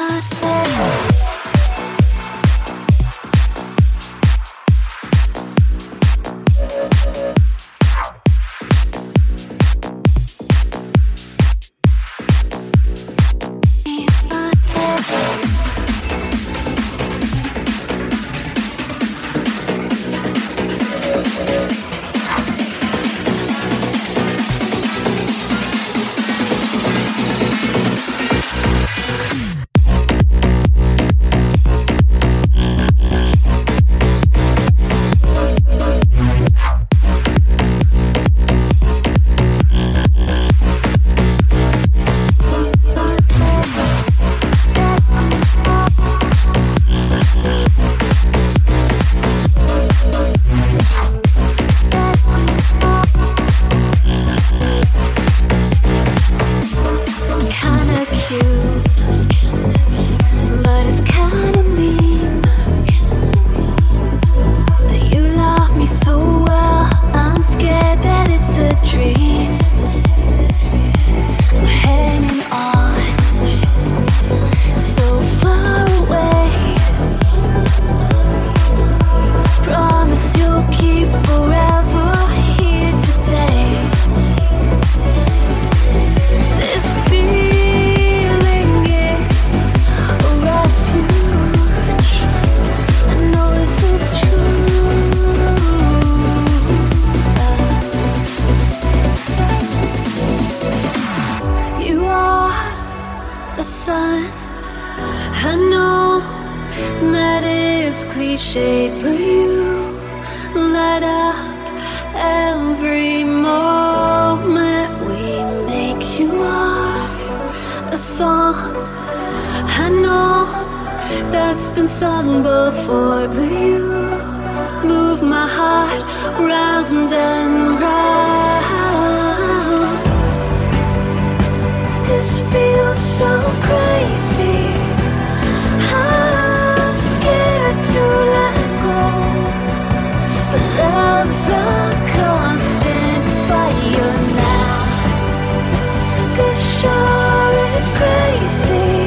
my friend. I know that's been sung before, but you move my heart round and round. This feels so crazy. I'm scared to let go, but love's a constant fire now. This show. It's crazy.